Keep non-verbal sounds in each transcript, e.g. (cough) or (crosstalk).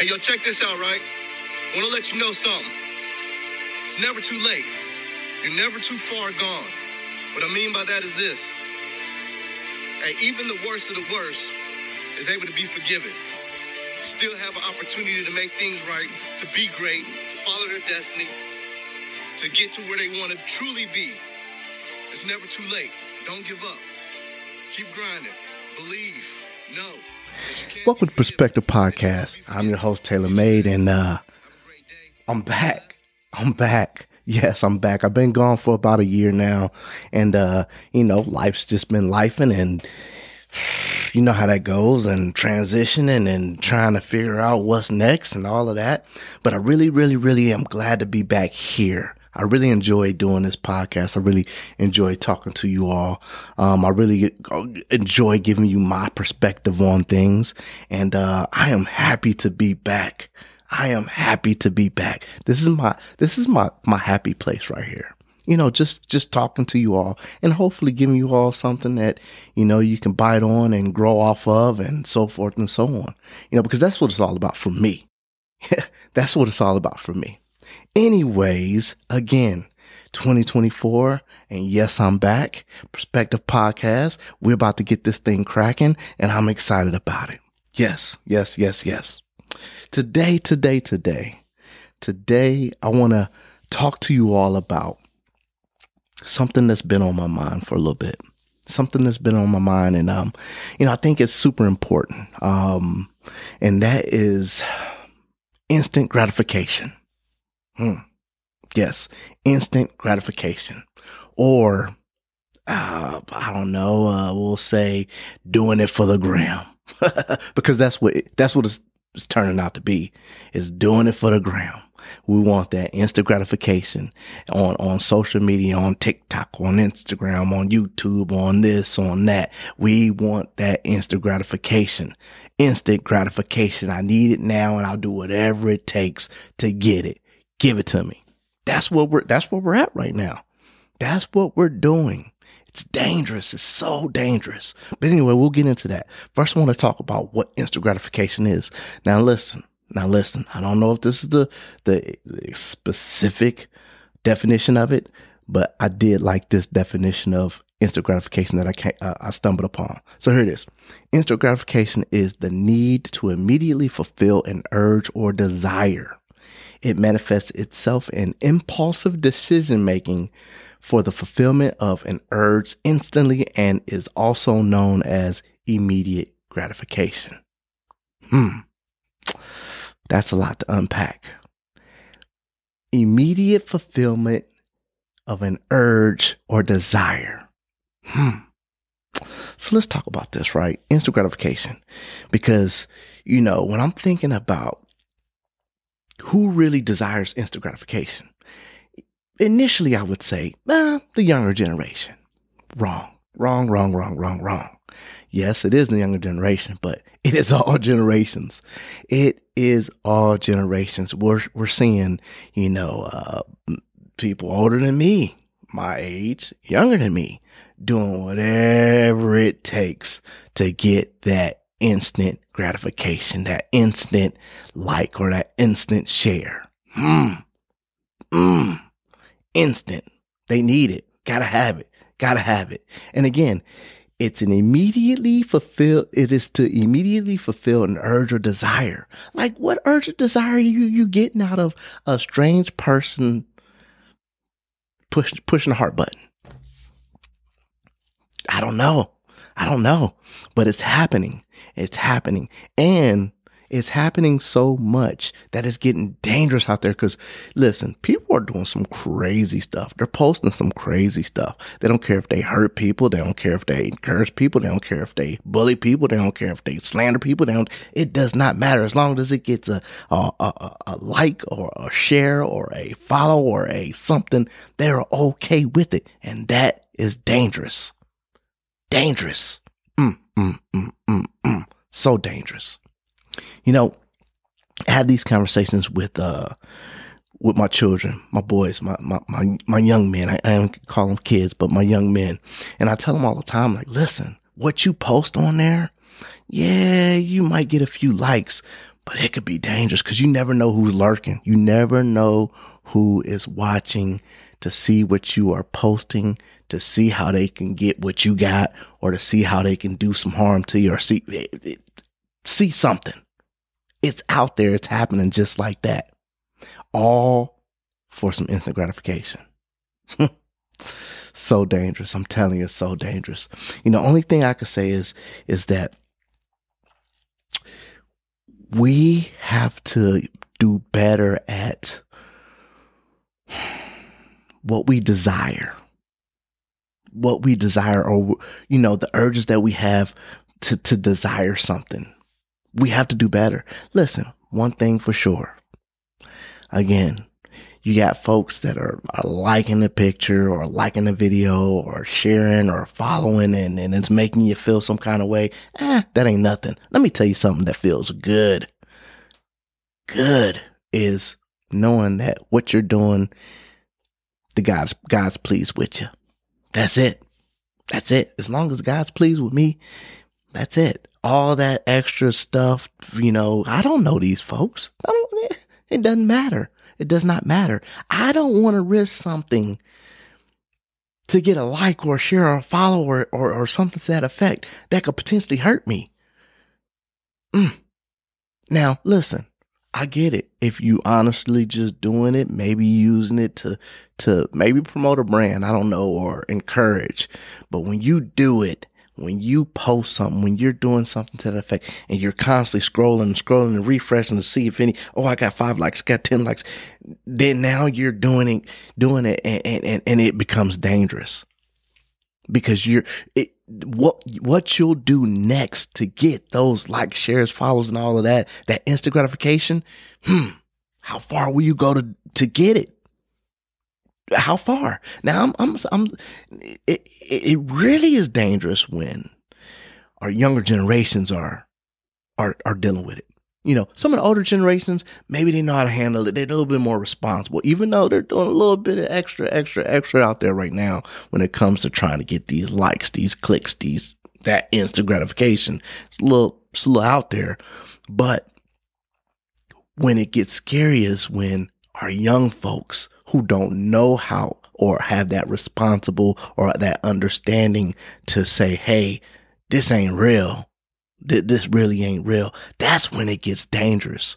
Hey, yo, check this out, right? Want to let you know something. It's never too late. You're never too far gone. What I mean by that is this. Hey, even the worst of the worst is able to be forgiven. Still have an opportunity to make things right, to be great, to follow their destiny, to get to where they want to truly be. It's never too late. Don't give up. Keep grinding. Believe. Know. Welcome to Perspective. Podcast. I'm your host TaylorMade, and uh. I'm back. I'm back. Yes, I'm back. I've been gone for about a year now, and uh, you know, life's just been lifing, and (sighs) you know how that goes, and transitioning and trying to figure out what's next and all of that. But I really, really, really am glad to be back here. I really enjoy doing this podcast. I really enjoy talking to you all. Um, I really enjoy giving you my perspective on things, and uh, I am happy to be back. I am happy to be back. This is my this is my my happy place right here. You know, just just talking to you all and hopefully giving you all something that you know you can bite on and grow off of and so forth and so on. You know, because that's what it's all about for me. (laughs) that's what it's all about for me. Anyways, again, 2024, and yes, I'm back. Perspective Podcast. We're about to get this thing cracking, and I'm excited about it. Yes, yes, yes, yes. Today, today, today, today, I want to talk to you all about something that's been on my mind for a little bit. Something that's been on my mind, and um, you know, I think it's super important. Um, and that is instant gratification. Hmm. Yes, instant gratification, or uh, I don't know. Uh, we'll say doing it for the gram, (laughs) because that's what that's what it's, it's turning out to be. Is doing it for the gram. We want that instant gratification on on social media, on TikTok, on Instagram, on YouTube, on this, on that. We want that instant gratification. Instant gratification. I need it now, and I'll do whatever it takes to get it. Give it to me. That's what we're that's what we're at right now. That's what we're doing. It's dangerous. It's so dangerous. But anyway, we'll get into that. First, I want to talk about what instant gratification is. Now, listen. Now, listen. I don't know if this is the the specific definition of it, but I did like this definition of instant gratification that I can uh, I stumbled upon. So here it is. Instant gratification is the need to immediately fulfill an urge or desire. It manifests itself in impulsive decision making for the fulfillment of an urge instantly and is also known as immediate gratification. Hmm. That's a lot to unpack. Immediate fulfillment of an urge or desire. Hmm. So let's talk about this, right? Instant gratification. Because, you know, when I'm thinking about who really desires instant gratification, initially I would say, eh, the younger generation. Wrong, wrong, wrong, wrong, wrong, wrong. Yes, it is the younger generation, but (laughs) it is all generations. It is all generations. We're, we're seeing, you know, uh, people older than me, my age, younger than me, doing whatever it takes to get that instant gratification, that instant like or that instant share. Hmm. Mm. Instant. They need it. Gotta have it. Gotta have it. And again, it's an immediately fulfill. It is to immediately fulfill an urge or desire. Like what urge or desire are you you getting out of a strange person push pushing the heart button? I don't know. I don't know, but it's happening. It's happening. And it's happening so much that it's getting dangerous out there. Cause listen, people are doing some crazy stuff. They're posting some crazy stuff. They don't care if they hurt people. They don't care if they curse people. They don't care if they bully people. They don't care if they slander people. They don't, it does not matter as long as it gets a, a, a, a like or a share or a follow or a something. They're okay with it. And that is dangerous. Dangerous. Mm, mm, mm, mm. So dangerous you know, I have these conversations with uh with my children, my boys, my my my, my young men. I, I don't call them kids, but my young men, and I tell them all the time, like, listen, what you post on there, yeah, you might get a few likes, but it could be dangerous because you never know who's lurking. You never know who is watching to see what you are posting, to see how they can get what you got, or to see how they can do some harm to you or see, eh, eh, see something. It's out there. It's happening just like that. All for some instant gratification. (laughs) so dangerous. I'm telling you, so dangerous. You know, only thing I could say is, is that we have to do better at what we desire. What we desire, or, you know, the urges that we have to, to desire something. We have to do better. Listen, one thing for sure. Again, you got folks that are, are liking the picture or liking the video or sharing or following and, and it's making you feel some kind of way. Eh, that ain't nothing. Let me tell you something that feels good. Good is knowing that what you're doing, the God's, God's pleased with you. That's it. That's it. As long as God's pleased with me, that's it. All that extra stuff, you know, I don't know these folks. I don't, it doesn't matter. It does not matter. I don't want to risk something to get a like or share or follow or, or, or something to that effect that could potentially hurt me. Mm. Now, listen, I get it. If you honestly just doing it, maybe using it to, to maybe promote a brand, I don't know, or encourage. But when you do it when you post something, when you're doing something to that effect and you're constantly scrolling and scrolling and refreshing to see if any, oh, I got five likes, got 10 likes, then now you're doing it, doing it and, and, and it becomes dangerous because you're, it, what, what you'll do next to get those likes, shares, follows and all of that, that instant gratification, hmm, how far will you go to, to get it? how far? Now I'm, I'm, I'm it, it really is dangerous when our younger generations are, are, are dealing with it. You know, some of the older generations, maybe they know how to handle it. They're a little bit more responsible, even though they're doing a little bit of extra, extra, extra out there right now when it comes to trying to get these likes, these clicks, these, that instant gratification. It's a little, a little out there. But when it gets scary is when our young folks who don't know how or have that responsible or that understanding to say, Hey, this ain't real. This really ain't real. That's when it gets dangerous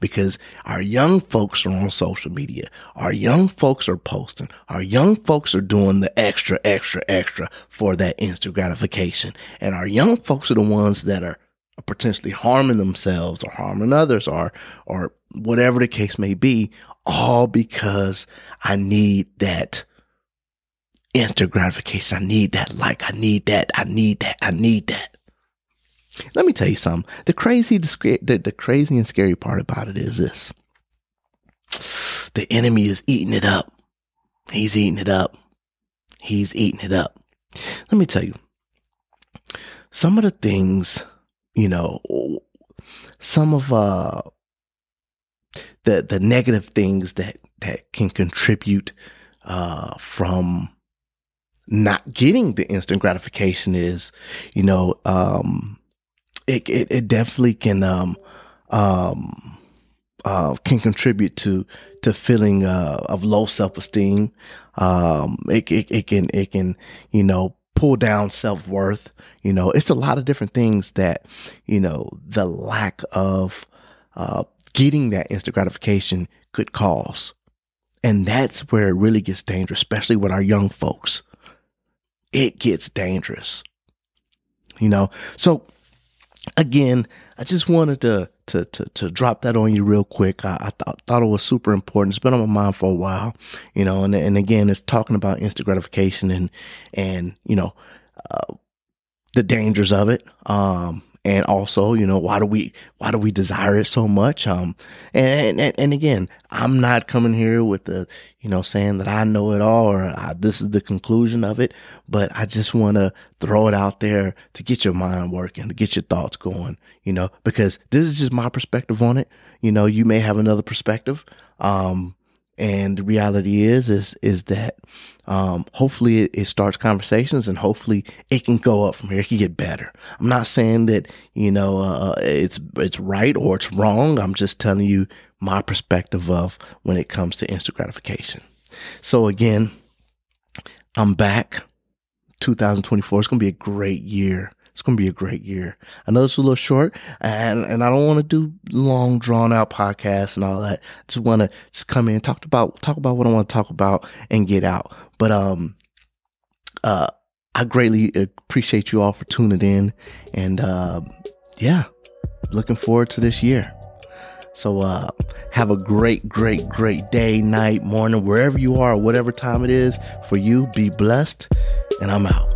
because our young folks are on social media. Our young folks are posting. Our young folks are doing the extra, extra, extra for that instant gratification. And our young folks are the ones that are potentially harming themselves or harming others or, or whatever the case may be all because I need that instant gratification. I need that like. I need that. I need that. I need that. Let me tell you something. The crazy, the, the, the crazy and scary part about it is this. The enemy is eating it up. He's eating it up. He's eating it up. Let me tell you, some of the things, you know, some of, uh, the the negative things that that can contribute uh, from not getting the instant gratification is, you know, um, it, it, it definitely can, um, um, uh, can contribute to, to feeling, uh, of low self-esteem. Um, it, it, it can, it can, you know, pull down self-worth. You know, it's a lot of different things that, you know, the lack of, uh, getting that instant gratification could cause. And that's where it really gets dangerous, especially with our young folks. It gets dangerous. You know, so again, I just wanted to to to, to drop that on you real quick. I, I th- thought it was super important. It's been on my mind for a while, you know. And and again, it's talking about instant gratification and and you know uh, the dangers of it. Um, and also you know why do we why do we desire it so much? Um and and, and again i'm not coming here with the you know saying that i know it all or I, this is the conclusion of it but i just want to throw it out there to get your mind working to get your thoughts going you know because this is just my perspective on it. You know you may have another perspective um And the reality is, is, is that, um, hopefully it, it, starts conversations and hopefully it can go up from here. It can get better. I'm not saying that, you know, uh, it's, it's right or it's wrong. I'm just telling you my perspective of when it comes to instant gratification. So again, I'm back. 2024 is going to be a great year. It's going to be a great year. I know it's a little short and, and I don't want to do long drawn out podcasts and all that. Just want to just come in talk about, talk about what I want to talk about and get out. But, um, uh, I greatly appreciate you all for tuning in and, uh, yeah, looking forward to this year. So, uh, have a great, great, great day, night, morning, wherever you are, whatever time it is for you. Be blessed and I'm out.